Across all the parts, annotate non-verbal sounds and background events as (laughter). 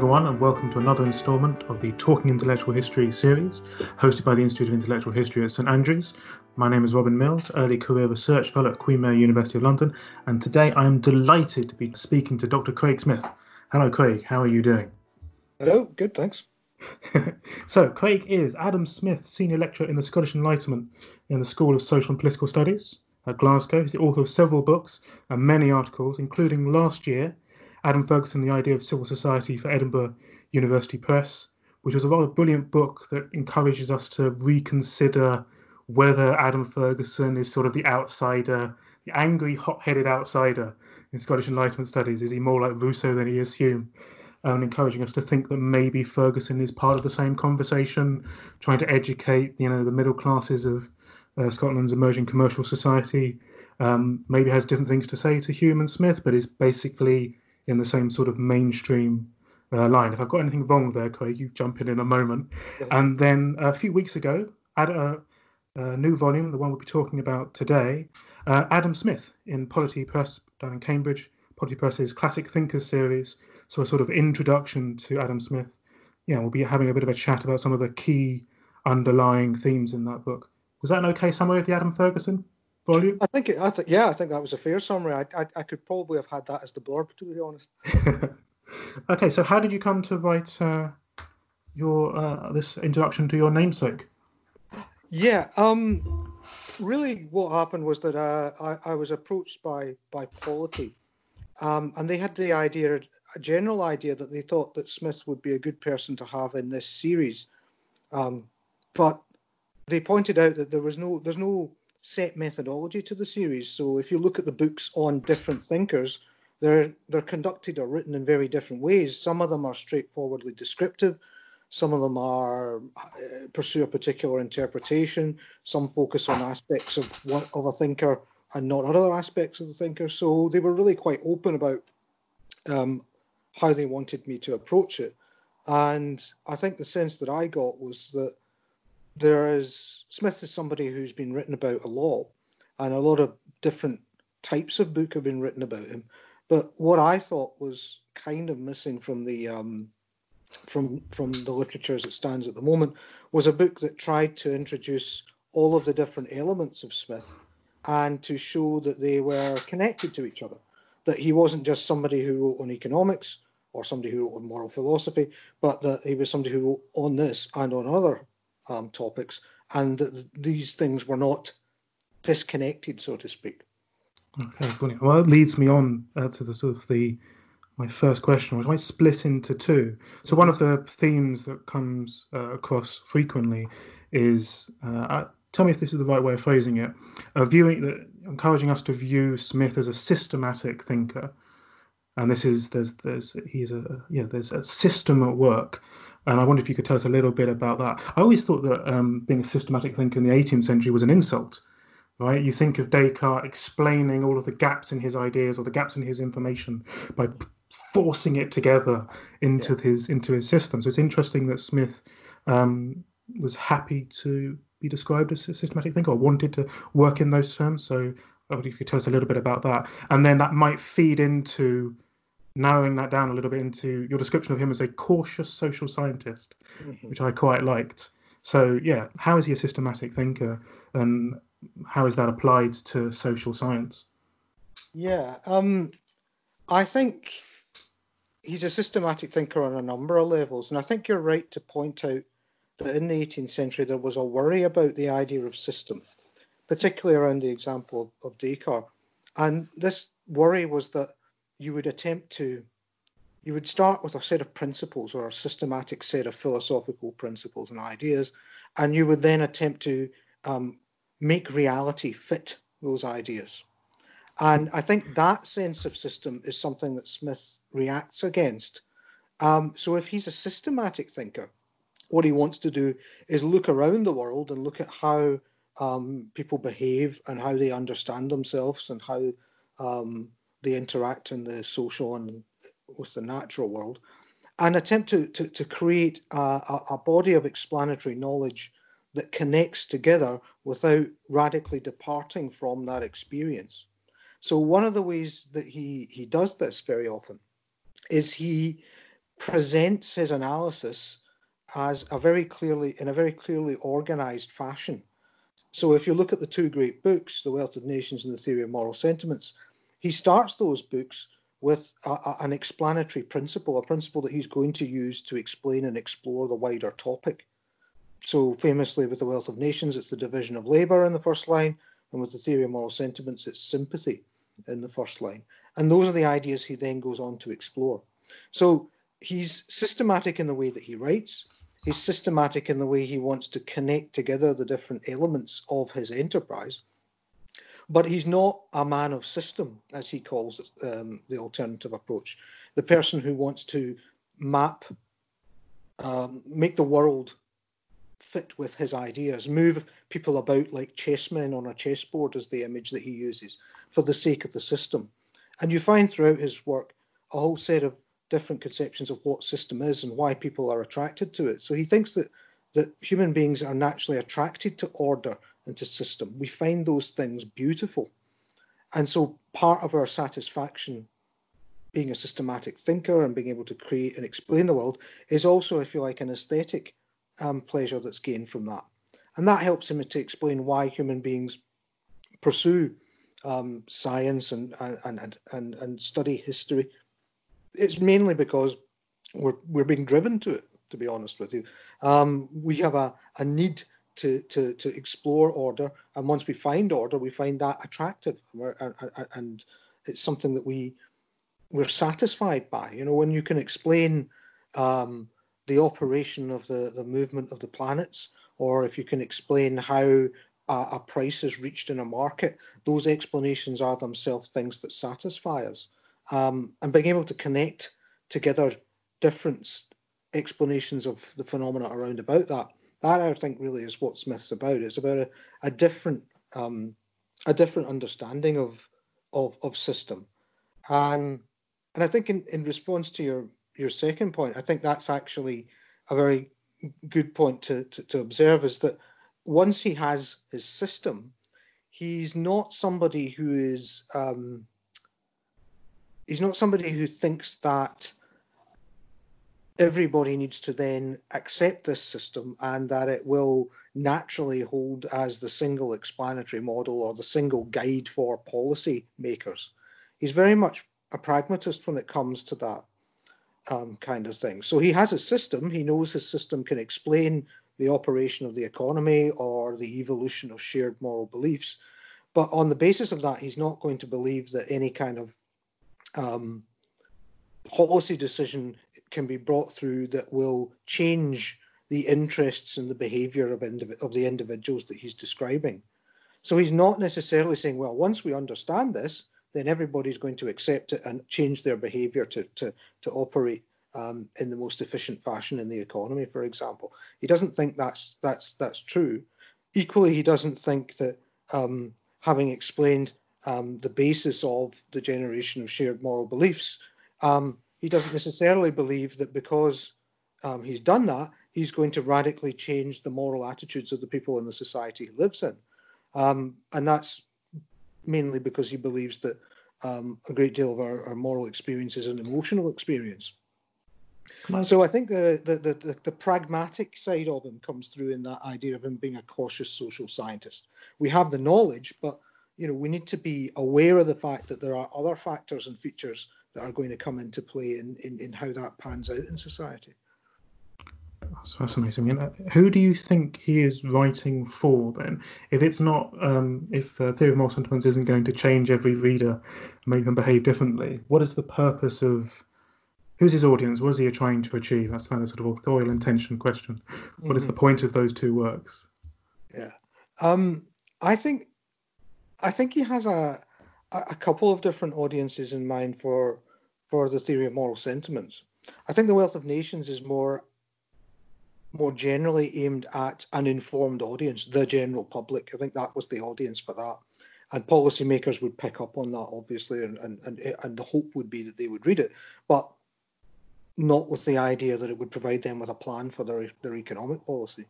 Everyone, and welcome to another instalment of the Talking Intellectual History series, hosted by the Institute of Intellectual History at St Andrews. My name is Robin Mills, early career research fellow at Queen Mary University of London, and today I am delighted to be speaking to Dr. Craig Smith. Hello, Craig, how are you doing? Hello, good, thanks. (laughs) so, Craig is Adam Smith, Senior Lecturer in the Scottish Enlightenment in the School of Social and Political Studies at Glasgow. He's the author of several books and many articles, including last year Adam Ferguson, The Idea of Civil Society for Edinburgh University Press, which was a rather brilliant book that encourages us to reconsider whether Adam Ferguson is sort of the outsider, the angry, hot headed outsider in Scottish Enlightenment studies. Is he more like Rousseau than he is Hume? Um, encouraging us to think that maybe Ferguson is part of the same conversation, trying to educate, you know, the middle classes of uh, Scotland's emerging commercial society. Um, maybe has different things to say to Hume and Smith, but is basically in the same sort of mainstream uh, line. If I've got anything wrong there, Craig, you jump in in a moment. And then a few weeks ago, at a, a, new volume, the one we'll be talking about today, uh, Adam Smith in Polity Press down in Cambridge, Polity Press's Classic Thinkers series. So a sort of introduction to Adam Smith. Yeah, we'll be having a bit of a chat about some of the key underlying themes in that book. Was that an okay summary of the Adam Ferguson volume? I think, it, I th- yeah, I think that was a fair summary. I, I, I could probably have had that as the blurb, to be honest. (laughs) okay, so how did you come to write uh, your uh, this introduction to your namesake? Yeah, um, really, what happened was that uh, I, I was approached by by Polity, um, and they had the idea, a general idea, that they thought that Smith would be a good person to have in this series, um, but they pointed out that there was no, there's no set methodology to the series. So if you look at the books on different thinkers, they're they're conducted or written in very different ways. Some of them are straightforwardly descriptive. Some of them are uh, pursue a particular interpretation. Some focus on aspects of one of a thinker and not other aspects of the thinker. So they were really quite open about um, how they wanted me to approach it. And I think the sense that I got was that there is Smith is somebody who's been written about a lot, and a lot of different types of book have been written about him. But what I thought was kind of missing from the um, from from the literature as it stands at the moment was a book that tried to introduce all of the different elements of Smith and to show that they were connected to each other. That he wasn't just somebody who wrote on economics or somebody who wrote on moral philosophy, but that he was somebody who wrote on this and on other um, topics, and th- these things were not disconnected, so to speak. Okay, brilliant. Well, that leads me on uh, to the sort of the my first question, which might split into two. So one of the themes that comes uh, across frequently is, uh, tell me if this is the right way of phrasing it, uh, viewing that encouraging us to view Smith as a systematic thinker, and this is there's there's he's a yeah there's a system at work and I wonder if you could tell us a little bit about that. I always thought that um, being a systematic thinker in the 18th century was an insult, right? You think of Descartes explaining all of the gaps in his ideas or the gaps in his information by forcing it together into yeah. his into his system. So it's interesting that Smith um, was happy to be described as a systematic thinker or wanted to work in those terms. So I wonder if you could tell us a little bit about that, and then that might feed into narrowing that down a little bit into your description of him as a cautious social scientist, mm-hmm. which I quite liked. So, yeah, how is he a systematic thinker and how is that applied to social science? Yeah, um, I think he's a systematic thinker on a number of levels. And I think you're right to point out that in the 18th century there was a worry about the idea of system, particularly around the example of, of Descartes. And this worry was that you would attempt to you would start with a set of principles or a systematic set of philosophical principles and ideas, and you would then attempt to um, make reality fit those ideas. And I think that sense of system is something that Smith reacts against. Um, so if he's a systematic thinker, what he wants to do is look around the world and look at how um, people behave and how they understand themselves and how um, they interact in the social and with the natural world, and attempt to, to, to create a, a body of explanatory knowledge that connects together without radically departing from that experience. So one of the ways that he, he does this very often is he presents his analysis as a very clearly in a very clearly organized fashion. So if you look at the two great books, The Wealth of Nations and The Theory of Moral Sentiments, he starts those books with a, a, an explanatory principle, a principle that he's going to use to explain and explore the wider topic. So famously with The Wealth of Nations, it's the division of labour in the first line, and with the theory of moral sentiments, it's sympathy in the first line. And those are the ideas he then goes on to explore. So he's systematic in the way that he writes. He's systematic in the way he wants to connect together the different elements of his enterprise. But he's not a man of system, as he calls it, um, the alternative approach. The person who wants to map, um, make the world fit with his ideas, move people about like chessmen on a chessboard, is the image that he uses, for the sake of the system. And you find throughout his work a whole set of different conceptions of what system is and why people are attracted to it. So he thinks that that human beings are naturally attracted to order and to system. We find those things beautiful. And so part of our satisfaction being a systematic thinker and being able to create and explain the world is also, if you like, an aesthetic um, pleasure that's gained from that. And that helps him to explain why human beings pursue um, science and, and, and, and, and study history it's mainly because we're we're being driven to it. To be honest with you, um, we have a, a need to, to to explore order, and once we find order, we find that attractive, and, and it's something that we we're satisfied by. You know, when you can explain um, the operation of the the movement of the planets, or if you can explain how a, a price is reached in a market, those explanations are themselves things that satisfy us um, and being able to connect together different explanations of the phenomena around about that. That I think really is what Smith's about. It's about a, a different um, a different understanding of of, of system. and and I think in, in response to your your second point, I think that's actually a very good point to, to, to observe is that once he has his system, he's not somebody who is um, he's not somebody who thinks that everybody needs to then accept this system and that it will naturally hold as the single explanatory model or the single guide for policy makers. He's very much a pragmatist when it comes to that um, kind of thing. So he has a system, he knows his system can explain the operation of the economy or the evolution of shared moral beliefs. But on the basis of that, he's not going to believe that any kind of um, policy decision can be brought through that will change the interests and the behaviour of, indiv- of the individuals that he's describing. So he's not necessarily saying, well, once we understand this, then everybody's going to accept it and change their behaviour to, to, to operate um, in the most efficient fashion in the economy, for example. He doesn't think that's that's that's true. Equally, he doesn't think that um, having explained um, the basis of the generation of shared moral beliefs. Um, he doesn't necessarily believe that because um, he's done that, he's going to radically change the moral attitudes of the people in the society he lives in. Um, and that's mainly because he believes that um, a great deal of our, our, moral experience is an emotional experience. So I think the, the, the, the, pragmatic side of him comes through in that idea of him being a cautious social scientist. We have the knowledge, but you know, we need to be aware of the fact that there are other factors and features that are going to come into play in, in, in how that pans out in society. That's fascinating. Mean, who do you think he is writing for then? If it's not, um, if uh, Theory of Moral Sentiments isn't going to change every reader make them behave differently, what is the purpose of? Who's his audience? What is he trying to achieve? That's kind of sort of authorial intention question. What mm-hmm. is the mm-hmm. point of those two works? Yeah, um, I think I think he has a a couple of different audiences in mind for for the theory of moral sentiments. I think the Wealth of Nations is more more generally aimed at an informed audience, the general public. I think that was the audience for that. And policymakers would pick up on that, obviously, and, and, and, and the hope would be that they would read it, but not with the idea that it would provide them with a plan for their, their economic policy.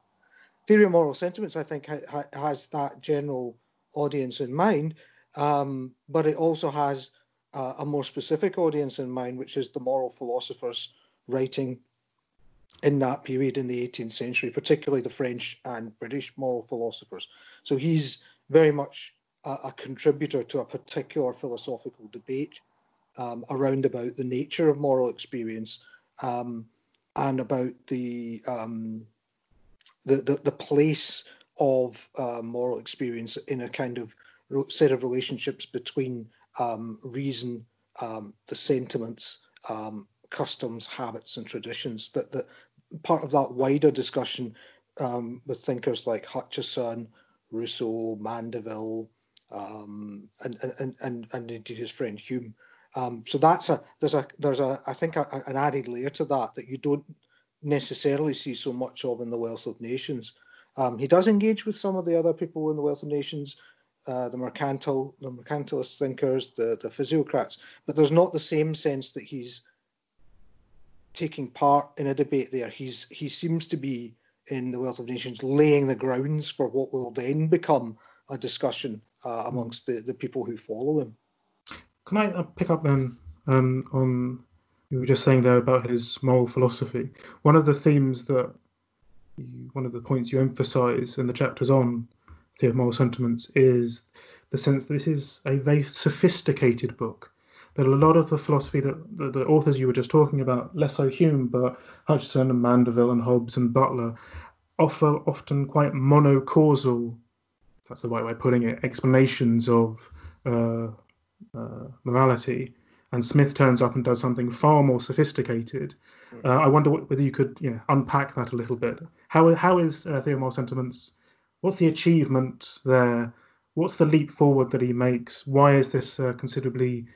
Theory of moral sentiments, I think, ha, has that general audience in mind, um, but it also has uh, a more specific audience in mind, which is the moral philosophers writing in that period in the 18th century, particularly the French and British moral philosophers. So he's very much a, a contributor to a particular philosophical debate um, around about the nature of moral experience um, and about the, um, the, the, the place of uh, moral experience in a kind of set of relationships between um, reason, um, the sentiments, um, customs, habits, and traditions. That, that part of that wider discussion um, with thinkers like Hutcheson, Rousseau, Mandeville, um, and, and, and, and indeed his friend Hume. Um, so that's a there's a there's a I think a, an added layer to that that you don't necessarily see so much of in the Wealth of Nations. He does engage with some of the other people in the Wealth of Nations, uh, the mercantile, the mercantilist thinkers, the the physiocrats, but there's not the same sense that he's taking part in a debate there. He's he seems to be in the Wealth of Nations laying the grounds for what will then become a discussion uh, amongst the, the people who follow him. Can I uh, pick up then um, on you were just saying there about his moral philosophy? One of the themes that you, one of the points you emphasise in the chapters on the moral sentiments is the sense that this is a very sophisticated book that a lot of the philosophy that the, the, authors you were just talking about, less so Hume, but Hutcheson and Mandeville and Hobbes and Butler, offer often quite monocausal, if that's the right way of putting it, explanations of uh, uh, morality. And Smith turns up and does something far more sophisticated. Hmm. Uh, I wonder whether you could you know, unpack that a little bit. How, how is uh, Moral Sentiments? What's the achievement there? What's the leap forward that he makes? Why is this uh, considerably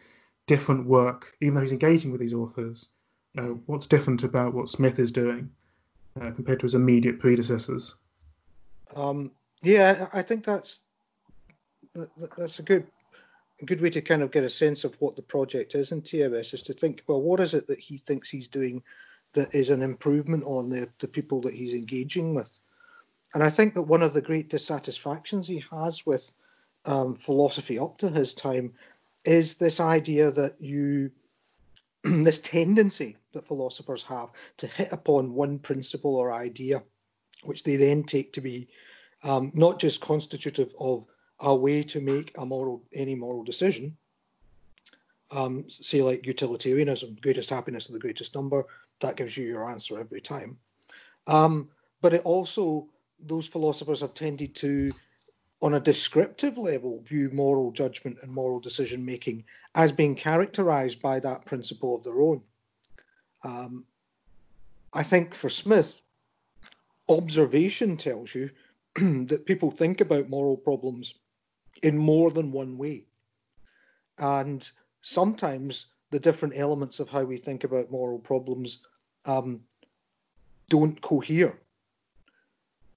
different work, even though he's engaging with these authors. Uh, what's different about what Smith is doing uh, compared to his immediate predecessors? Um, yeah, I think that's that's a good a good way to kind of get a sense of what the project is in TMS is to think, well, what is it that he thinks he's doing that is an improvement on the, the people that he's engaging with? And I think that one of the great dissatisfactions he has with um, philosophy up to his time is this idea that you (clears throat) this tendency that philosophers have to hit upon one principle or idea, which they then take to be um, not just constitutive of a way to make a moral any moral decision. Um, say like utilitarianism, greatest happiness of the greatest number, that gives you your answer every time. Um, but it also those philosophers have tended to on a descriptive level, view moral judgment and moral decision making as being characterized by that principle of their own. Um, I think for Smith, observation tells you (clears throat) that people think about moral problems in more than one way. And sometimes the different elements of how we think about moral problems um, don't cohere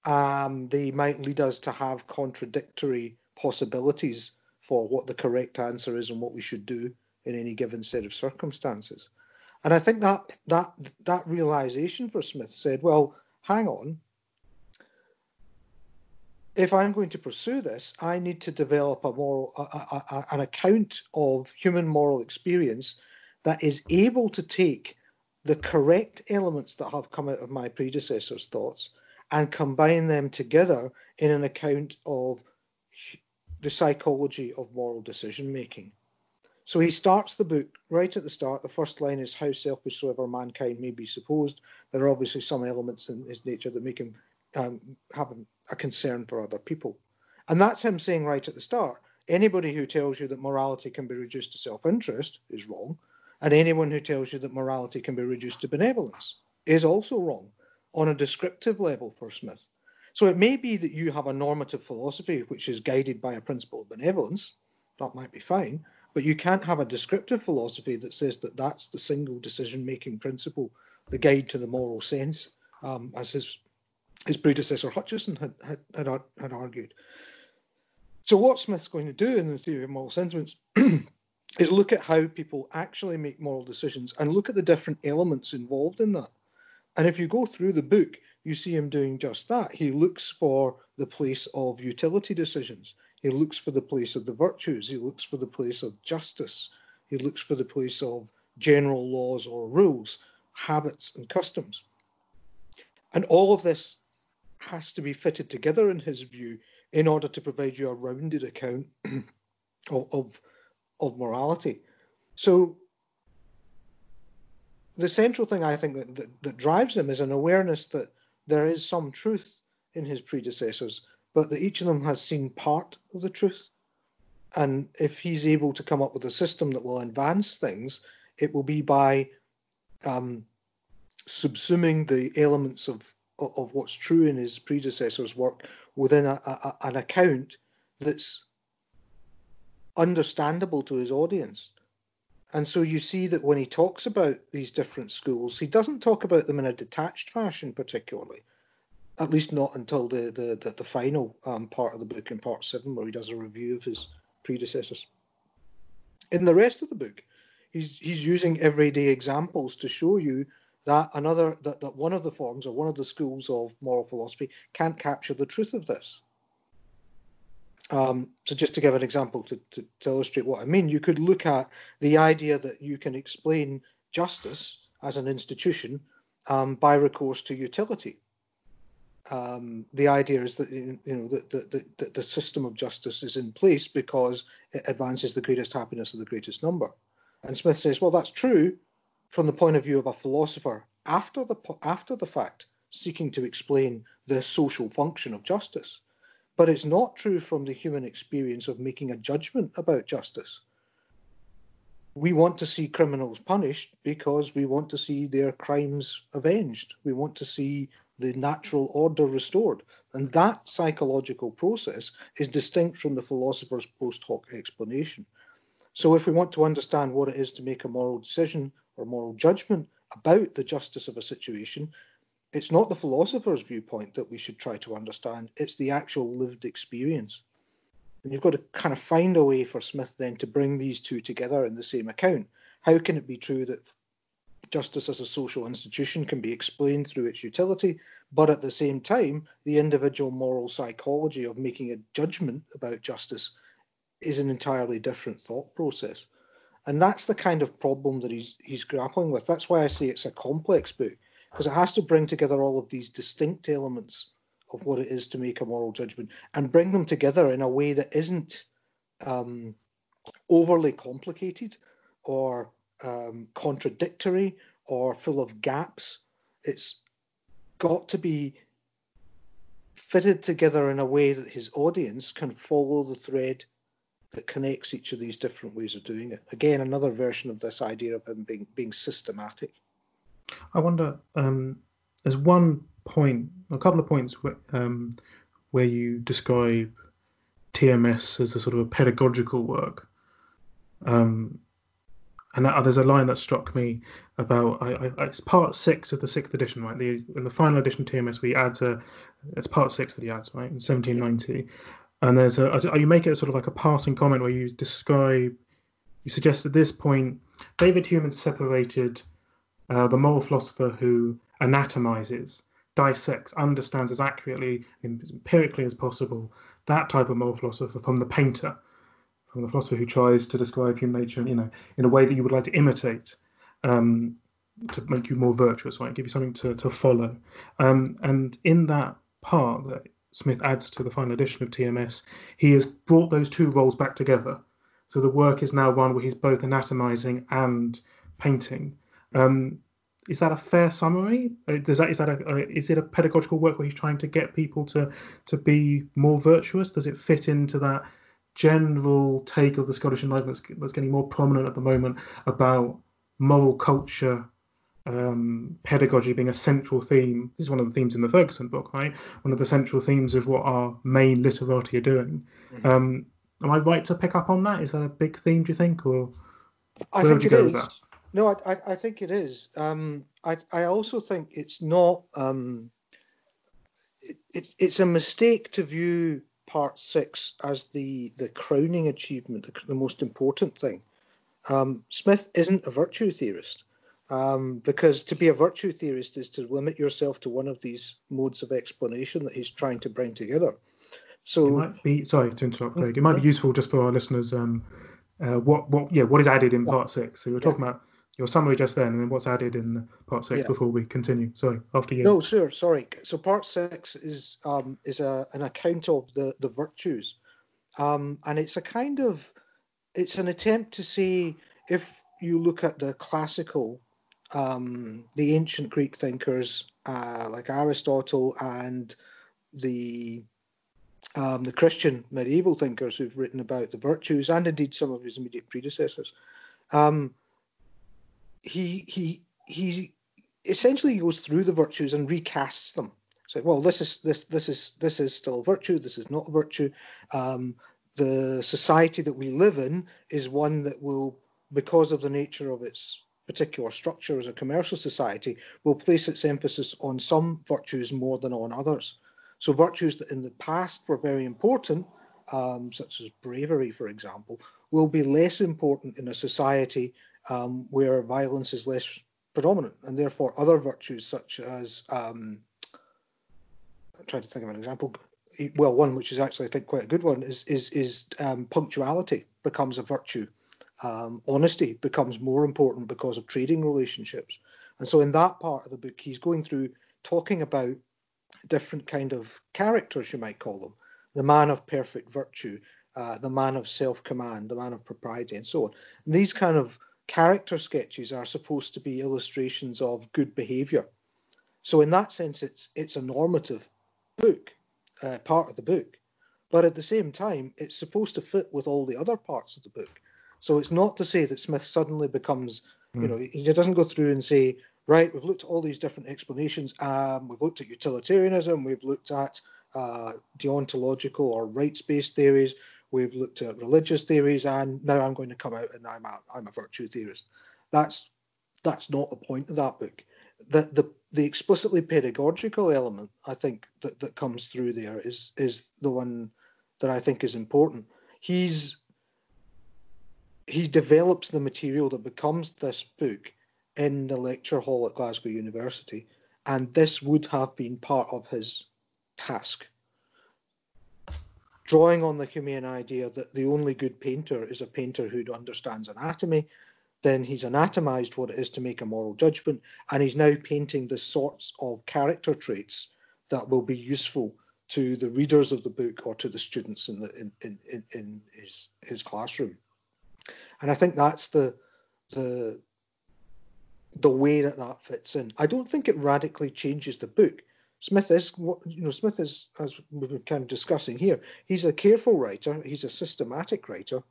um, they might lead us to have contradictory possibilities for what the correct answer is and what we should do in any given set of circumstances. And I think that that that realization for Smith said, well, hang on. If I'm going to pursue this, I need to develop a moral, a, a, a, an account of human moral experience that is able to take the correct elements that have come out of my predecessors' thoughts and combine them together in an account of the psychology of moral decision making. So he starts the book right at the start. The first line is How selfish soever mankind may be supposed. There are obviously some elements in his nature that make him um, have a concern for other people. And that's him saying right at the start anybody who tells you that morality can be reduced to self interest is wrong. And anyone who tells you that morality can be reduced to benevolence is also wrong on a descriptive level for Smith. So it may be that you have a normative philosophy which is guided by a principle of benevolence. That might be fine. But you can't have a descriptive philosophy that says that that's the single decision making principle, the guide to the moral sense, um, as his, his predecessor Hutcheson had, had, had, had argued. So, what Smith's going to do in the theory of moral sentiments (clears throat) is look at how people actually make moral decisions and look at the different elements involved in that. And if you go through the book, you see him doing just that. He looks for the place of utility decisions. He looks for the place of the virtues. He looks for the place of justice. He looks for the place of general laws or rules. habits, and customs. And all of this has to be fitted together, in his view, in order to provide you a rounded account (clears throat) of, of, of morality. So the central thing I think that, that, that drives him is an awareness that there is some truth in his predecessors, but that each of them has seen part of the truth. And if he's able to come up with a system that will advance things, it will be by um, subsuming the elements of, of what's true in his predecessor's work within a, a, an account that's understandable to his audience. And so you see that when he talks about these different schools, he doesn't talk about them in a detached fashion, particularly. At least not until the the, the, the final um, part of the book in part seven, where he does a review of his predecessors. In the rest of the book, he's he's using everyday examples to show you that another that, that one of the forms or one of the schools of moral philosophy can't capture the truth of this. Um, so just to give an example to, to, to, illustrate what I mean, you could look at the idea that you can explain justice as an institution um, by recourse to utility. Um, the idea is that you know the, the, the system of justice is in place because it advances the greatest happiness of the greatest number. And Smith says, well, that's true from the point of view of a philosopher after the after the fact, seeking to explain the social function of justice. But it's not true from the human experience of making a judgment about justice. We want to see criminals punished because we want to see their crimes avenged. We want to see the natural order restored. And that psychological process is distinct from the philosopher's post hoc explanation. So, if we want to understand what it is to make a moral decision or moral judgment about the justice of a situation, it's not the philosopher's viewpoint that we should try to understand, it's the actual lived experience. And you've got to kind of find a way for Smith then to bring these two together in the same account. How can it be true that justice as a social institution can be explained through its utility, but at the same time, the individual moral psychology of making a judgment about justice is an entirely different thought process. And that's the kind of problem that he's he's grappling with. That's why I say it's a complex book because it has to bring together all of these distinct elements of what it is to make a moral judgment and bring them together in a way that isn't um, overly complicated or um, contradictory or full of gaps. It's got to be fitted together in a way that his audience can follow the thread that connects each of these different ways of doing it. Again, another version of this idea of him being being systematic. I wonder. Um, there's one point, a couple of points where, um, where you describe TMS as a sort of a pedagogical work. Um, and that, there's a line that struck me about I, I, it's part six of the sixth edition, right? The in the final edition TMS, we add a it's part six that he adds, right, in 1790. And there's a you make it sort of like a passing comment where you describe, you suggest at this point, David Hume separated uh, the moral philosopher who anatomizes, dissects, understands as accurately, empirically as possible that type of moral philosopher from the painter, from the philosopher who tries to describe human nature, you know, in a way that you would like to imitate, um, to make you more virtuous, right? Give you something to, to follow. Um, and in that part that Smith adds to the final edition of TMS, he has brought those two roles back together. So the work is now one where he's both anatomizing and painting. Um, is that a fair summary? Uh, does that is that a, uh, is it a pedagogical work where he's trying to get people to to be more virtuous? Does it fit into that general take of the Scottish Enlightenment that's, that's getting more prominent at the moment about moral culture, um, pedagogy being a central theme? This is one of the themes in the Ferguson book, right? One of the central themes of what our main literati are doing. Mm-hmm. Um, am I right to pick up on that? Is that a big theme? Do you think, or I think it is. No, I, I, I think it is. Um, I, I also think it's not. Um, it, it's it's a mistake to view part six as the the crowning achievement, the, the most important thing. Um, Smith isn't a virtue theorist. Um, because to be a virtue theorist is to limit yourself to one of these modes of explanation that he's trying to bring together. So, it might be sorry to interrupt, Craig. It might be useful just for our listeners. Um, uh, what what yeah, what is added in part six? So we're talking about your summary just then, and then what's added in part six before we continue. Sorry, after you. No, sure. Sorry. So part six is um, is a an account of the the virtues, um, and it's a kind of it's an attempt to see if you look at the classical, um, the ancient Greek thinkers uh, like Aristotle and the um, the Christian medieval thinkers who've written about the virtues, and indeed some of his immediate predecessors. Um, he he he essentially goes through the virtues and recasts them. So, well, this is this this is this is still a virtue. This is not a virtue. Um, the society that we live in is one that will, because of the nature of its particular structure as a commercial society, will place its emphasis on some virtues more than on others. So, virtues that in the past were very important, um, such as bravery, for example, will be less important in a society um, where violence is less predominant, and therefore other virtues such as um, I'm trying to think of an example. Well, one which is actually I think quite a good one is is is um, punctuality becomes a virtue. Um, honesty becomes more important because of trading relationships, and so in that part of the book, he's going through talking about different kind of characters, you might call them, the man of perfect virtue, uh, the man of self-command, the man of propriety, and so on. And these kind of character sketches are supposed to be illustrations of good behavior. So in that sense, it's it's a normative book, uh, part of the book, but at the same time, it's supposed to fit with all the other parts of the book. So it's not to say that Smith suddenly becomes, you Mm. know, he doesn't go through and say, right, we've looked at all these different explanations. Um, we've looked at utilitarianism, we've looked at uh, deontological or rights-based theories, we've looked at religious theories, and now I'm going to come out and I'm a, I'm a virtue theorist. That's that's not the point of that book. The the the explicitly pedagogical element, I think, that, that comes through there is is the one that I think is important. He's he develops the material that becomes this book in the lecture hall at Glasgow University, and this would have been part of his task. Drawing on the Humean idea that the only good painter is a painter who understands anatomy, then he's anatomized what it is to make a moral judgment, and he's now painting the sorts of character traits that will be useful to the readers of the book or to the students in the in, in, in, in his his classroom. And I think that's the the the way that that fits in. I don't think it radically changes the book. Smith is you know. Smith is, as we've been kind of discussing here. He's a careful writer. He's a systematic writer,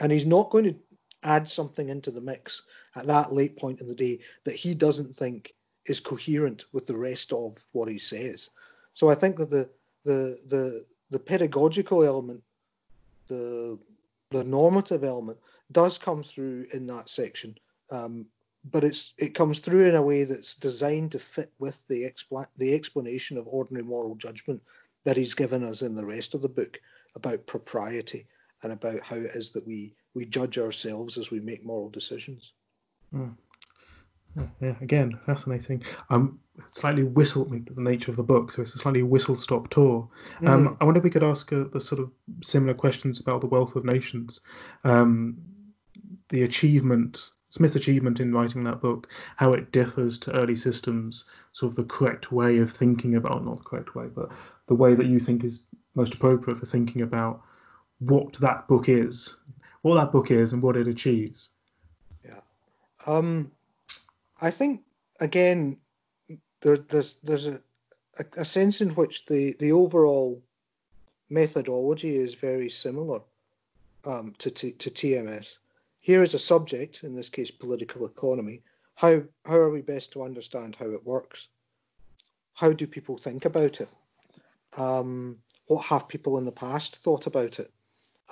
and he's not going to add something into the mix at that late point in the day that he doesn't think is coherent with the rest of what he says. So I think that the the the the pedagogical element, the the normative element, does come through in that section. Um, but it's it comes through in a way that's designed to fit with the expla- the explanation of ordinary moral judgment that he's given us in the rest of the book about propriety and about how it is that we we judge ourselves as we make moral decisions. Yeah, yeah, again, fascinating. Um, slightly whistle the nature of the book, so it's a slightly whistle-stop tour. Um, Mm. I wonder if we could ask uh, the sort of similar questions about the Wealth of Nations, um, the achievement, Smith's achievement in writing that book, how it differs to early systems, sort of the correct way of thinking about, not the correct way, but the way that you think is most appropriate for thinking about what that book is, what that book is, and what it achieves. Yeah, um, I think again, there, there's there's a, a, a sense in which the the overall methodology is very similar um, to, to to TMS. Here is a subject, in this case, political economy. How how are we best to understand how it works? How do people think about it? Um, what have people in the past thought about it?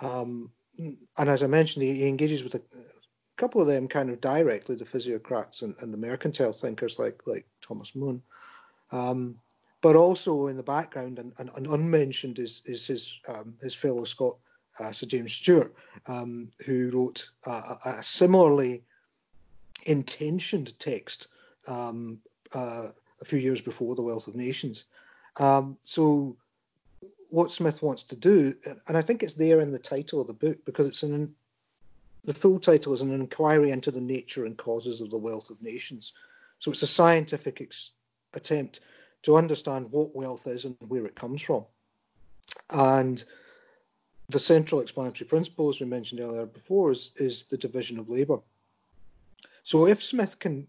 Um, and as I mentioned, he, he engages with a, couple of them kind of directly, the physiocrats and, and the mercantile thinkers like like Thomas Mun. Um, but also in the background and, and, and unmentioned is is his um, his fellow Scot uh, Sir James Steuart, um, who wrote a, a similarly intentioned text um, uh, a few years before the Wealth of Nations. Um, so what Smith wants to do, and I think it's there in the title of the book because it's an the full title is an inquiry into the nature and causes of the wealth of nations. So it's a scientific ex- attempt to understand what wealth is and where it comes from. And the central explanatory principle, as we mentioned earlier before, is, is the division of labour. So if Smith can,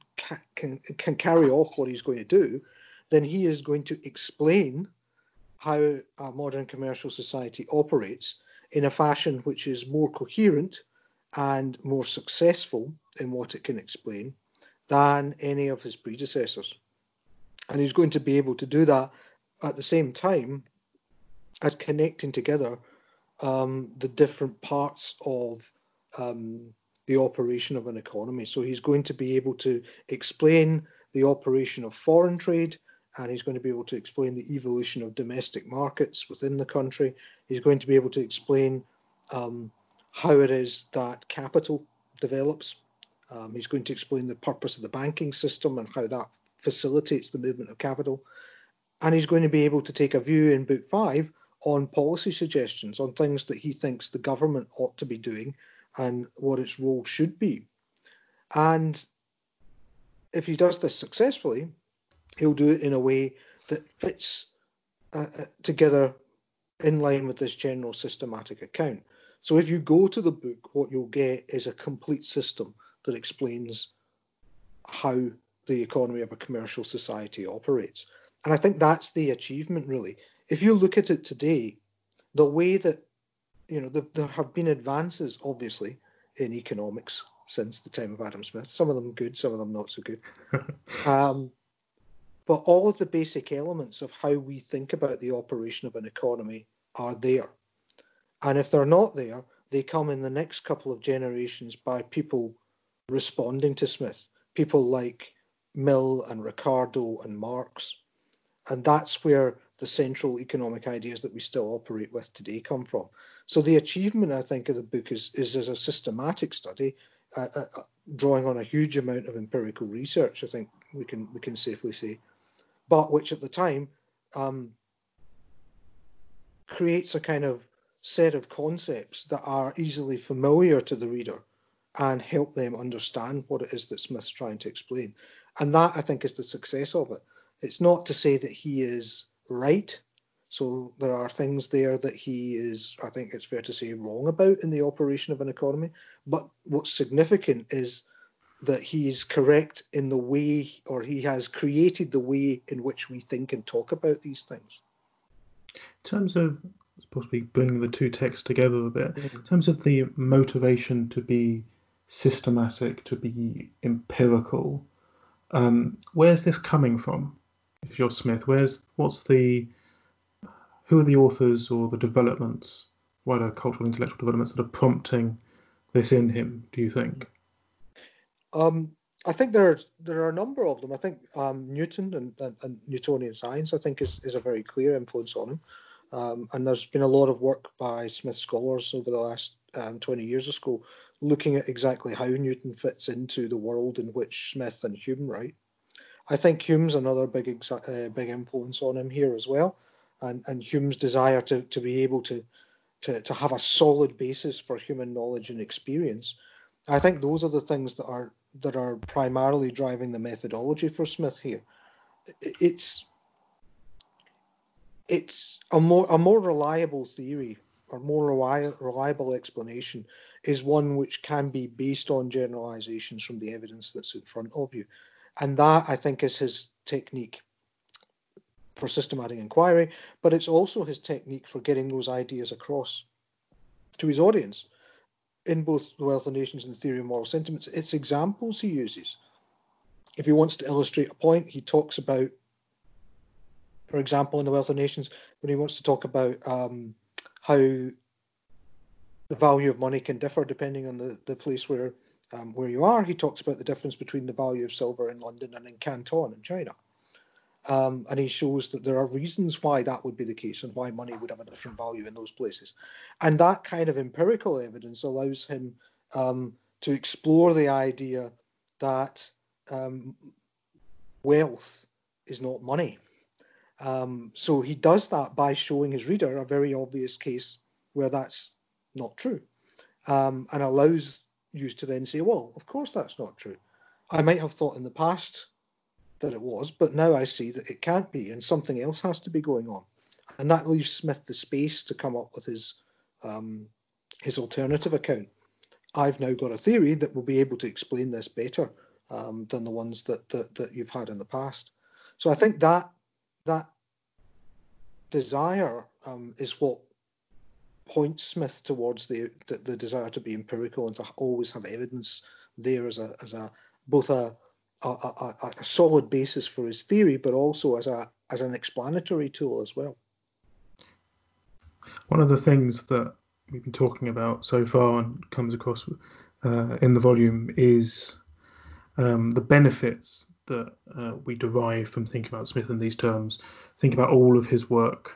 can can carry off what he's going to do, then he is going to explain how a modern commercial society operates in a fashion which is more coherent and more successful in what it can explain than any of his predecessors. And he's going to be able to do that at the same time as connecting together um, the different parts of um, the operation of an economy. So he's going to be able to explain the operation of foreign trade and he's going to be able to explain the evolution of domestic markets within the country. He's going to be able to explain um, how it is that capital develops. Um, he's going to explain the purpose of the banking system and how that facilitates the movement of capital. And he's going to be able to take a view in Book 5 on policy suggestions, on things that he thinks the government ought to be doing and what its role should be. And if he does this successfully, he'll do it in a way that fits uh, uh, together in line with this general systematic account. So if you go to the book, what you'll get is a complete system that explains how the economy of a commercial society operates. And I think that's the achievement, really. If you look at it today, the way that, you know, the, there have been advances, obviously, in economics since the time of Adam Smith. Some of them good, some of them not so good. (laughs) um, but all of the basic elements of how we think about the operation of an economy are there. And if they're not there, they come in the next couple of generations by people responding to Smith, people like Mill and Ricardo and Marx. And that's where the central economic ideas that we still operate with today come from. So the achievement, I think, of the book is, is as a systematic study, uh, uh, uh drawing on a huge amount of empirical research. I think we can we can safely say, but which at the time um, creates a kind of set of concepts that are easily familiar to the reader and help them understand what it is that Smith's trying to explain. And that, I think, is the success of it. It's not to say that he is right. So there are things there that he is, I think it's fair to say, wrong about in the operation of an economy. But what's significant is that he is correct in the way, or he has created the way in which we think and talk about these things. In terms of possibly bringing the two texts together a bit, mm-hmm. in terms of the motivation to be systematic, to be empirical, um, where's this coming from? If you're Smith, where's what's the who are the authors or the developments, wider cultural intellectual developments that are prompting this in him? Do you think? Um, I think there are, there are a number of them. I think um, Newton and, and, and, Newtonian science, I think, is, is a very clear influence on him. Um, and there's been a lot of work by Smith scholars over the last um, 20 years or so looking at exactly how Newton fits into the world in which Smith and Hume write. I think Hume's another big uh, big influence on him here as well, and and Hume's desire to to be able to to to have a solid basis for human knowledge and experience. I think those are the things that are that are primarily driving the methodology for Smith here. It's it's a more a more reliable theory or more reliable explanation is one which can be based on generalizations from the evidence that's in front of you. And that, I think, is his technique for systematic inquiry, but it's also his technique for getting those ideas across to his audience in both The Wealth of Nations and the Theory of Moral Sentiments. It's examples he uses. If he wants to illustrate a point, he talks about, for example, in The Wealth of Nations, when he wants to talk about um, how the value of money can differ depending on the, the place where um, where you are. He talks about the difference between the value of silver in London and in Canton in China. Um, and he shows that there are reasons why that would be the case and why money would have a different value in those places. And that kind of empirical evidence allows him um, to explore the idea that um, wealth is not money. Um, so he does that by showing his reader a very obvious case where that's not true um, and allows used to then say, well, of course that's not true. I might have thought in the past that it was, but now I see that it can't be, and something else has to be going on. And that leaves Smith the space to come up with his um, his alternative account. I've now got a theory that will be able to explain this better um, than the ones that, that that you've had in the past. So I think that that desire um, is what points Smith towards the, the, the desire to be empirical and to always have evidence there as a as a both a a, a a, solid basis for his theory, but also as a as an explanatory tool as well. One of the things that we've been talking about so far and comes across uh, in the volume is um, the benefits that uh, we derive from thinking about Smith in these terms. Think about all of his work,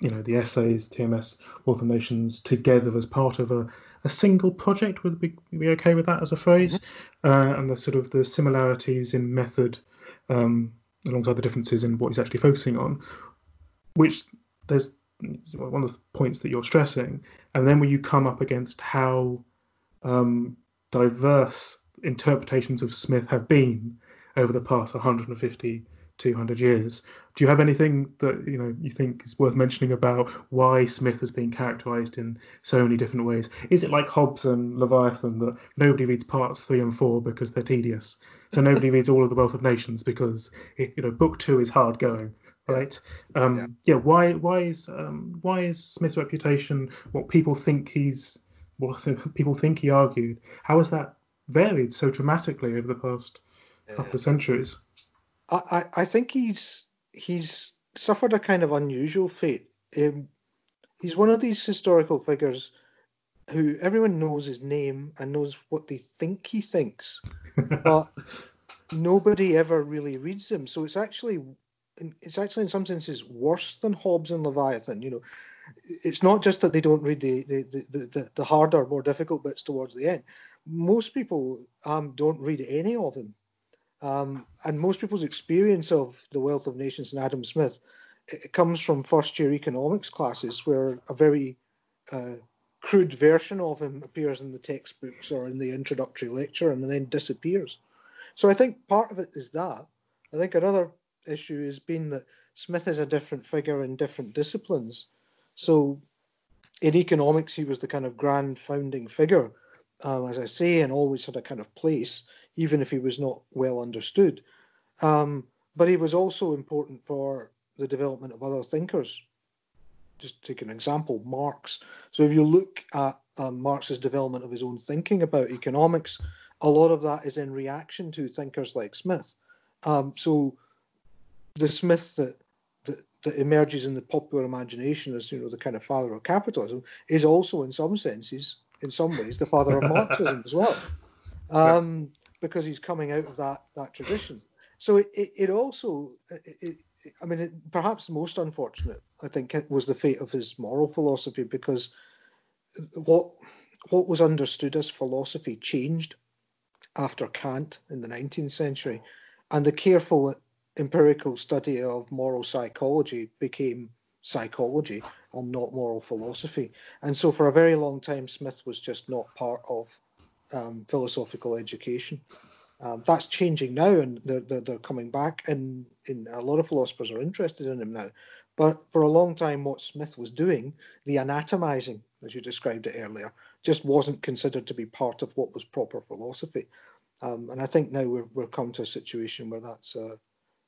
you know, the essays, TMS, Wealth of Nations, together as part of a, a single project. Would we be okay with that as a phrase? Mm-hmm. Uh, and the sort of the similarities in method um, alongside the differences in what he's actually focusing on, which there's one of the points that you're stressing. And then when you come up against how um, diverse interpretations of Smith have been over the past 150, 200 years. Do you have anything that you know you think is worth mentioning about why Smith has been characterized in so many different ways? Is it like Hobbes and Leviathan that nobody reads parts three and four because they're tedious? So nobody reads all of the Wealth of Nations because it, you know book two is hard going, right? Um, yeah. yeah. Why why is um, why is Smith's reputation what people think he's what (laughs) people think he argued? How has that varied so dramatically over the past couple of centuries? I, I think he's he's suffered a kind of unusual fate. Um, he's one of these historical figures who everyone knows his name and knows what they think he thinks, (laughs) but nobody ever really reads him. So it's actually it's actually in some senses worse than Hobbes and Leviathan. You know, it's not just that they don't read the the, the, the, the harder, more difficult bits towards the end. Most people um, don't read any of him. Um, and most people's experience of the wealth of nations and Adam Smith it comes from first year economics classes where a very uh, crude version of him appears in the textbooks or in the introductory lecture and then disappears. So I think part of it is that. I think another issue has been that Smith is a different figure in different disciplines. So in economics, he was the kind of grand founding figure, um, as I say, and always had a kind of place even if he was not well understood. Um, but he was also important for the development of other thinkers. Just to take an example, Marx. So if you look at um, Marx's development of his own thinking about economics, a lot of that is in reaction to thinkers like Smith. Um, so the Smith that, that, that emerges in the popular imagination as you know the kind of father of capitalism is also, in some senses, in some ways, the father of (laughs) Marxism as well. Um, because he's coming out of that that tradition. So it, it, it also, it, it, I mean, it, perhaps most unfortunate, I think, was the fate of his moral philosophy because what what was understood as philosophy changed after Kant in the 19th century, and the careful empirical study of moral psychology became psychology and not moral philosophy. And so, for a very long time, Smith was just not part of um, philosophical education. Um, that's changing now, and they're, they're, they're, coming back, and, and a lot of philosophers are interested in him now. But for a long time, what Smith was doing, the anatomizing, as you described it earlier, just wasn't considered to be part of what was proper philosophy. Um, and I think now we're, we're come to a situation where that's uh,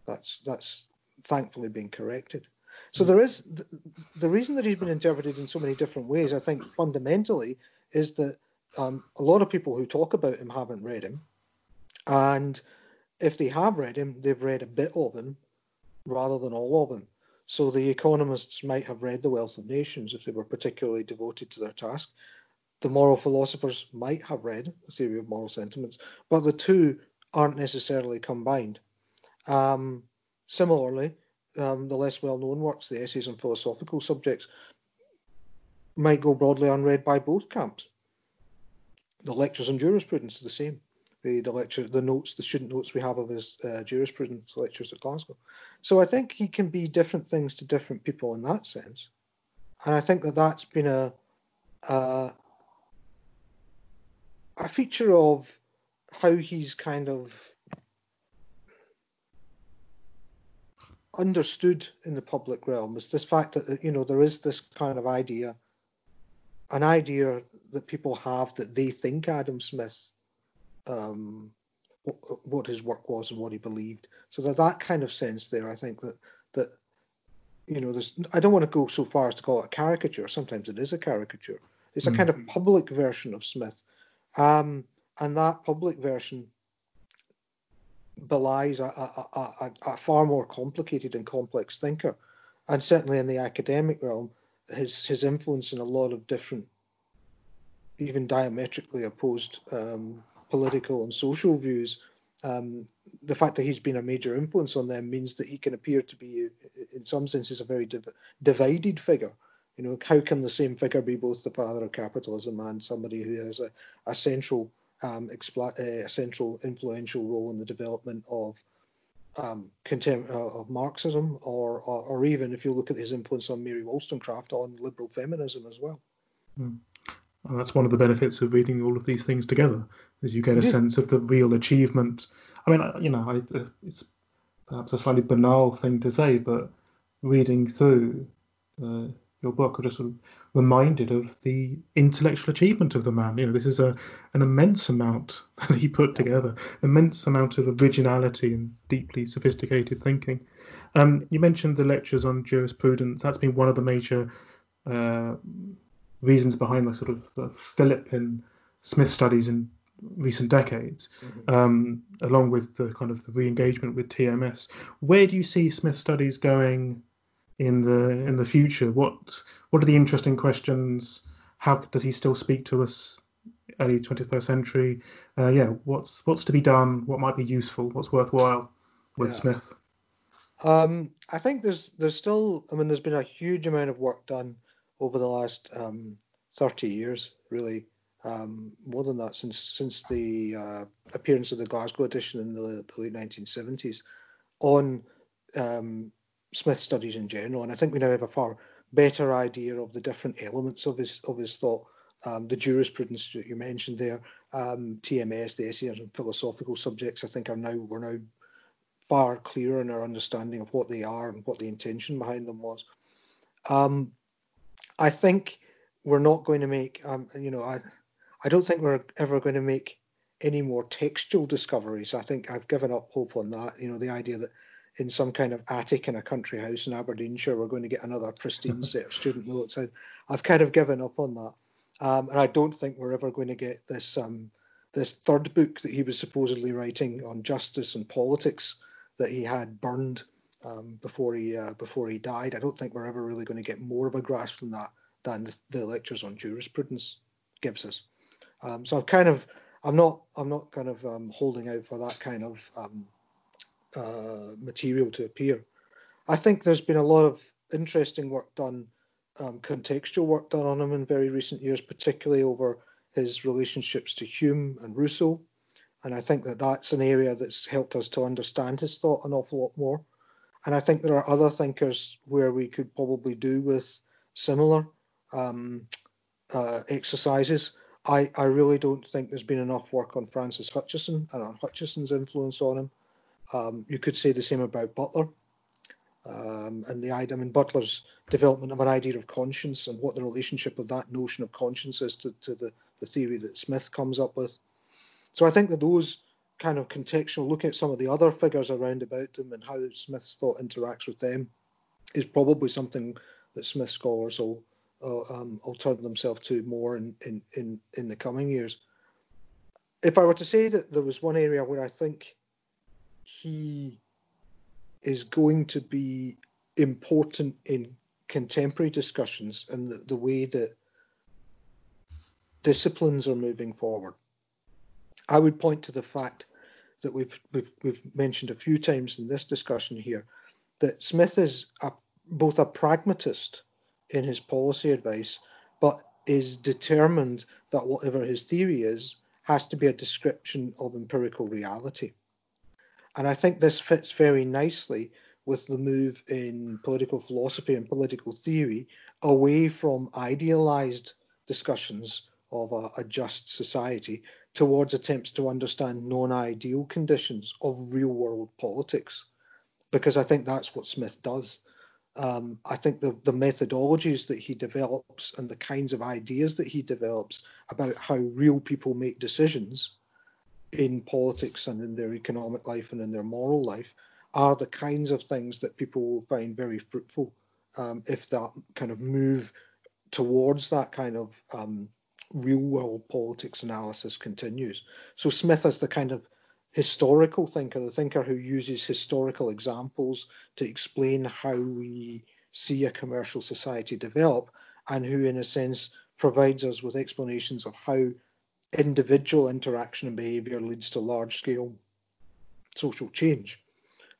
that's that's thankfully being corrected. So there is the, the reason that he's been interpreted in so many different ways. I think fundamentally is that um, a lot of people who talk about him haven't read him. And if they have read him, they've read a bit of him rather than all of him. So the economists might have read The Wealth of Nations if they were particularly devoted to their task. The moral philosophers might have read The Theory of Moral Sentiments, but the two aren't necessarily combined. Um, similarly, um, the less well known works, the essays on philosophical subjects, might go broadly unread by both camps the lectures on jurisprudence are the same. The, the lecture, the notes, the student notes we have of his uh, jurisprudence lectures at Glasgow. So I think he can be different things to different people in that sense, and I think that that's been a a, a feature of how he's kind of understood in the public realm is this fact that you know there is this kind of idea an idea that people have that they think adam smith um, what, what his work was and what he believed so that that kind of sense there i think that that you know there's i don't want to go so far as to call it a caricature sometimes it is a caricature it's a mm-hmm. kind of public version of smith um, and that public version belies a, a, a, a, far more complicated and complex thinker. And certainly in the academic realm, his, his influence in a lot of different, even diametrically opposed um, political and social views, um, the fact that he's been a major influence on them means that he can appear to be, in some senses, a very div- divided figure. You know, how can the same figure be both the father of capitalism and somebody who has a, a central um, expl- uh, a central influential role in the development of um, contem- uh, of Marxism, or, or, or even if you look at his influence on Mary Wollstonecraft on liberal feminism as well. Mm. And that's one of the benefits of reading all of these things together, is you get a yeah. sense of the real achievement. I mean, you know, I, uh, it's perhaps a slightly banal thing to say, but reading through uh, your book, I just sort of reminded of the intellectual achievement of the man. You know, this is a an immense amount (laughs) that he put together, immense amount of originality and deeply sophisticated thinking. Um, you mentioned the lectures on jurisprudence. That's been one of the major uh, reasons behind the sort of the Philip and Smith studies in recent decades, mm-hmm. um, along with the kind of the re-engagement with TMS. Where do you see Smith studies going in the in the future? What what are the interesting questions? How does he still speak to us? Early 21st century. Uh, yeah, what's what's to be done? What might be useful? What's worthwhile with yeah. Smith? Um, I think there's there's still. I mean, there's been a huge amount of work done over the last um, 30 years, really. Um, more than that since since the uh, appearance of the Glasgow edition in the, the late 1970s on um, Smith studies in general, and I think we now have a far better idea of the different elements of his of his thought. Um, the jurisprudence that you mentioned there, um, TMS, the essays and philosophical subjects, I think are now we're now far clearer in our understanding of what they are and what the intention behind them was. Um, I think we're not going to make, um, you know, I, I don't think we're ever going to make any more textual discoveries. I think I've given up hope on that. You know, the idea that in some kind of attic in a country house in Aberdeenshire, we're going to get another pristine (laughs) set of student notes. I, have kind of given up on that, um, and I don't think we're ever going to get this um, this third book that he was supposedly writing on justice and politics that he had burned um, before he uh, before he died. I don't think we're ever really going to get more of a grasp from that than the, the lectures on jurisprudence gives us. Um, so I'm kind of I'm not I'm not kind of um, holding out for that kind of um, uh, material to appear. I think there's been a lot of interesting work done, um, contextual work done on him in very recent years, particularly over his relationships to Hume and Rousseau. And I think that that's an area that's helped us to understand his thought an awful lot more. And I think there are other thinkers where we could probably do with similar um, uh, exercises. I, I really don't think there's been enough work on Francis Hutcheson and on Hutcheson's influence on him. Um, you could say the same about Butler. Um, and the idea, I mean, Butler's development of an idea of conscience and what the relationship of that notion of conscience is to, to the, the theory that Smith comes up with. So I think that those kind of contextual, look at some of the other figures around about them and how Smith's thought interacts with them, is probably something that Smith scholars will, uh, um, will turn themselves to more in, in, in, in the coming years. If I were to say that there was one area where I think he is going to be important in contemporary discussions and the, the way that disciplines are moving forward. I would point to the fact that we've, we've, we've mentioned a few times in this discussion here that Smith is a, both a pragmatist in his policy advice, but is determined that whatever his theory is has to be a description of empirical reality. And I think this fits very nicely with the move in political philosophy and political theory away from idealized discussions of a, a just society towards attempts to understand non-ideal conditions of real-world politics, because I think that's what Smith does. Um, I think the, the methodologies that he develops and the kinds of ideas that he develops about how real people make decisions in politics and in their economic life and in their moral life are the kinds of things that people will find very fruitful um, if that kind of move towards that kind of um, real world politics analysis continues. So Smith is the kind of historical thinker, the thinker who uses historical examples to explain how we see a commercial society develop and who in a sense provides us with explanations of how individual interaction and behavior leads to large scale social change.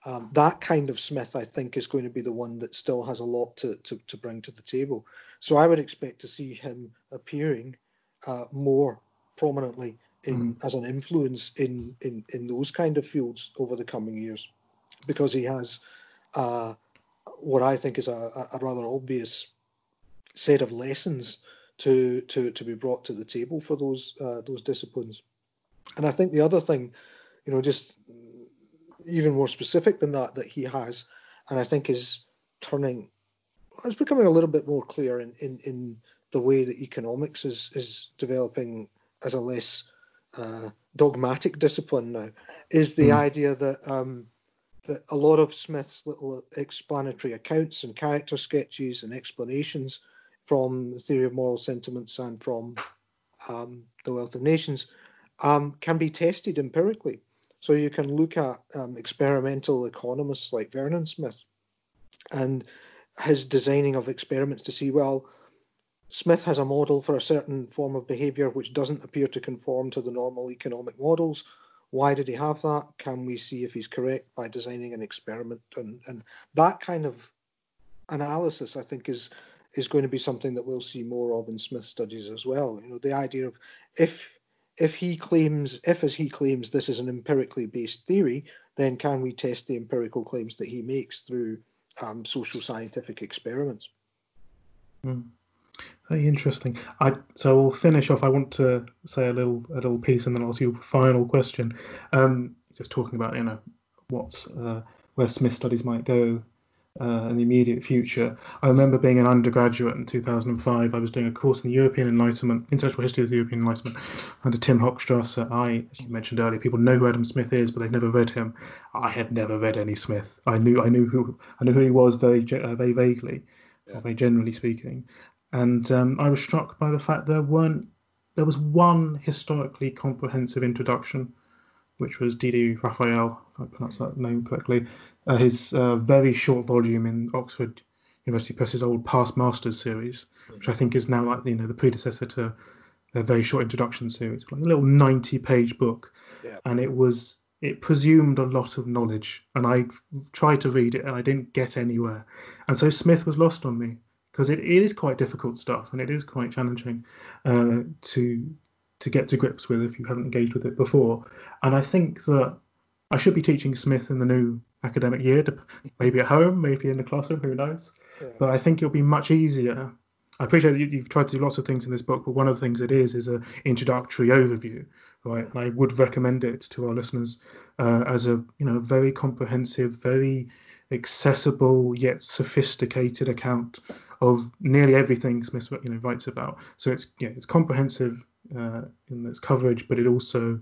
Um, that kind of Smith, I think, is going to be the one that still has a lot to, to, to bring to the table. So I would expect to see him appearing uh, more prominently in mm. as an influence in, in in those kind of fields over the coming years, because he has uh, what I think is a, a rather obvious set of lessons to to to be brought to the table for those uh, those disciplines. And I think the other thing, you know, just even more specific than that, that he has, and I think is turning, it's becoming a little bit more clear in in, in the way that economics is is developing as a less uh, dogmatic discipline now, is the mm. idea that um, that a lot of Smith's little explanatory accounts and character sketches and explanations from the theory of moral sentiments and from um, the Wealth of Nations um, can be tested empirically. So you can look at um, experimental economists like Vernon Smith and his designing of experiments to see, well, Smith has a model for a certain form of behavior which doesn't appear to conform to the normal economic models. Why did he have that? Can we see if he's correct by designing an experiment? And, and that kind of analysis, I think, is is going to be something that we'll see more of in Smith studies as well. You know, the idea of if if he claims, if as he claims, this is an empirically based theory, then can we test the empirical claims that he makes through um, social scientific experiments? Mm. Very interesting. I so we'll finish off. I want to say a little a little piece, and then I'll ask you a final question. Um, just talking about you know what's uh, where Smith studies might go uh, in the immediate future. I remember being an undergraduate in 2005. I was doing a course in the European Enlightenment, Intellectual History of the European Enlightenment, under Tim Hochstrasser. I, as you mentioned earlier, people know who Adam Smith is, but they've never read him. I had never read any Smith. I knew, I knew who, I knew who he was very, uh, very vaguely, yeah. very generally speaking, and um, I was struck by the fact there weren't, there was one historically comprehensive introduction which was D.D. Raphael, if I pronounce that name correctly, uh, his uh, very short volume in Oxford University Press's old Past Masters series, which I think is now like you know the predecessor to their very short introduction series, like a little ninety-page book, yeah. and it was it presumed a lot of knowledge, and I tried to read it and I didn't get anywhere, and so Smith was lost on me because it, is quite difficult stuff and it is quite challenging uh, to to get to grips with if you haven't engaged with it before. And I think that I should be teaching Smith in the new academic year, maybe at home, maybe in the classroom, who knows? Yeah. But I think it'll be much easier. I appreciate that you, have tried to do lots of things in this book, but one of the things it is is an introductory overview, right? And I would recommend it to our listeners uh, as a you know very comprehensive, very accessible yet sophisticated account of nearly everything Smith you know writes about. So it's yeah, it's comprehensive uh, in its coverage, but it also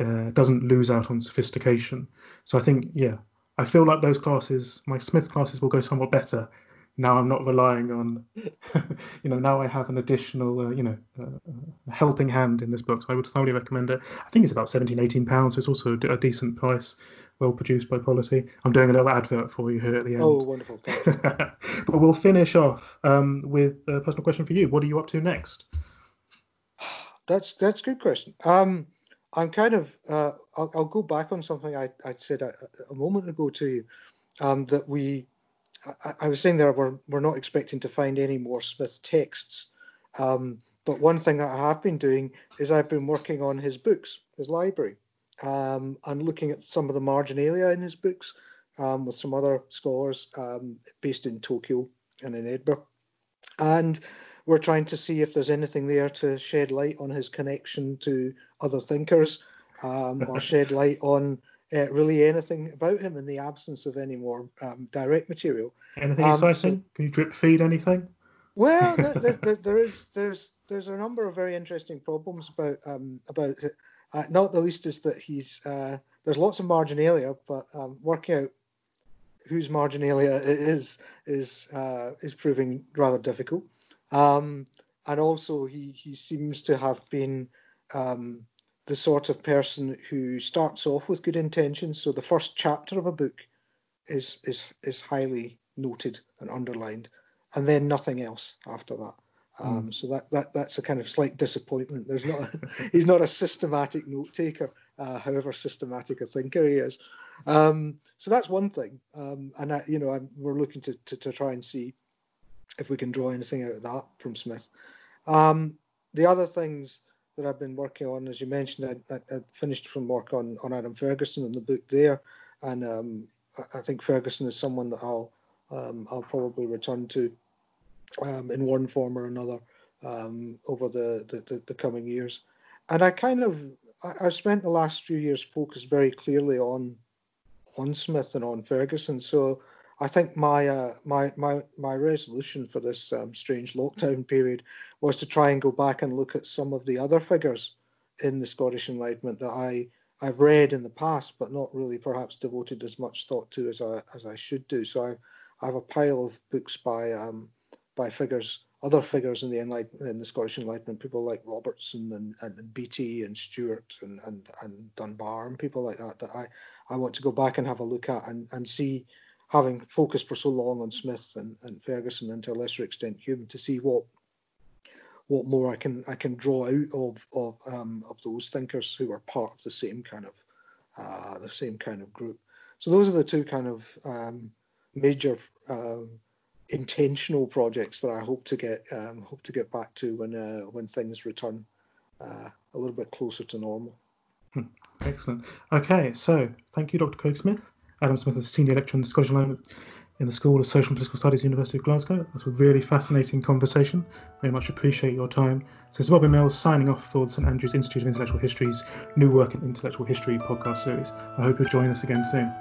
uh, doesn't lose out on sophistication. So I think, yeah, I feel like those classes, my Smith classes, will go somewhat better. Now I'm not relying on, (laughs) you know, now I have an additional, uh, you know, uh, helping hand in this book. So I would thoroughly recommend it. I think it's about 17, 18 pounds. So it's also a decent price, well produced by Polity. I'm doing a little advert for you here at the end. Oh, wonderful. (laughs) but we'll finish off um, with a personal question for you. What are you up to next? That's that's a good question. Um, I'm kind of uh, I'll, I'll, go back on something I, I said a, a moment ago to you um, that we I, I, was saying there we're we're not expecting to find any more Smith texts, um, but one thing that I have been doing is I've been working on his books, his library, um, and looking at some of the marginalia in his books um, with some other scholars um, based in Tokyo and in Edinburgh, and we're trying to see if there's anything there to shed light on his connection to other thinkers, um, or (laughs) shed light on uh, really anything about him in the absence of any more um, direct material. Anything Um, exciting? Can you drip feed anything? Well, there, (laughs) there, there, is there's there's a number of very interesting problems about um, about. Uh, not the least is that he's uh, there's lots of marginalia, but um, working out whose marginalia it is is uh, is proving rather difficult. Um, and also, he he seems to have been um, the sort of person who starts off with good intentions. So the first chapter of a book is is is highly noted and underlined, and then nothing else after that. Um, So that, that that's a kind of slight disappointment. There's not a, (laughs) he's not a systematic note taker, uh, however systematic a thinker he is. Um, so that's one thing, um, and I, you know I'm, we're looking to, to to try and see if we can draw anything out of that from Smith. Um, the other things that I've been working on, as you mentioned, I, I, I finished from work on on Adam Ferguson and the book there, and um, I, I think Ferguson is someone that I'll um, I'll probably return to um, in one form or another um, over the, the, the, coming years. And I kind of I've spent the last few years focused very clearly on on Smith and on Ferguson. So I think my uh, my my my resolution for this um, strange lockdown period was to try and go back and look at some of the other figures in the Scottish Enlightenment that I I've read in the past, but not really perhaps devoted as much thought to as I as I should do. So I, I have a pile of books by um, by figures, other figures in the Enlighten, in the Scottish Enlightenment, people like Robertson and, and Beattie and Stewart and, and and Dunbar and people like that that I, I want to go back and have a look at and, and see, having focused for so long on Smith and, and Ferguson and to a lesser extent Hume, to see what what more I can I can draw out of of um, of those thinkers who are part of the same kind of uh, the same kind of group. So those are the two kind of um, major um, intentional projects that I hope to get um, hope to get back to when uh, when things return uh, a little bit closer to normal. Excellent. Okay, so thank you, Dr. Craig Smith. Adam Smith is a senior lecturer in the Scottish Enlightenment in the School of Social and Political Studies, University of Glasgow. That's a really fascinating conversation. Very much appreciate your time. So it's Robin Mills signing off for the St Andrews Institute of Intellectual History's New Work in Intellectual History podcast series. I hope you'll join us again soon.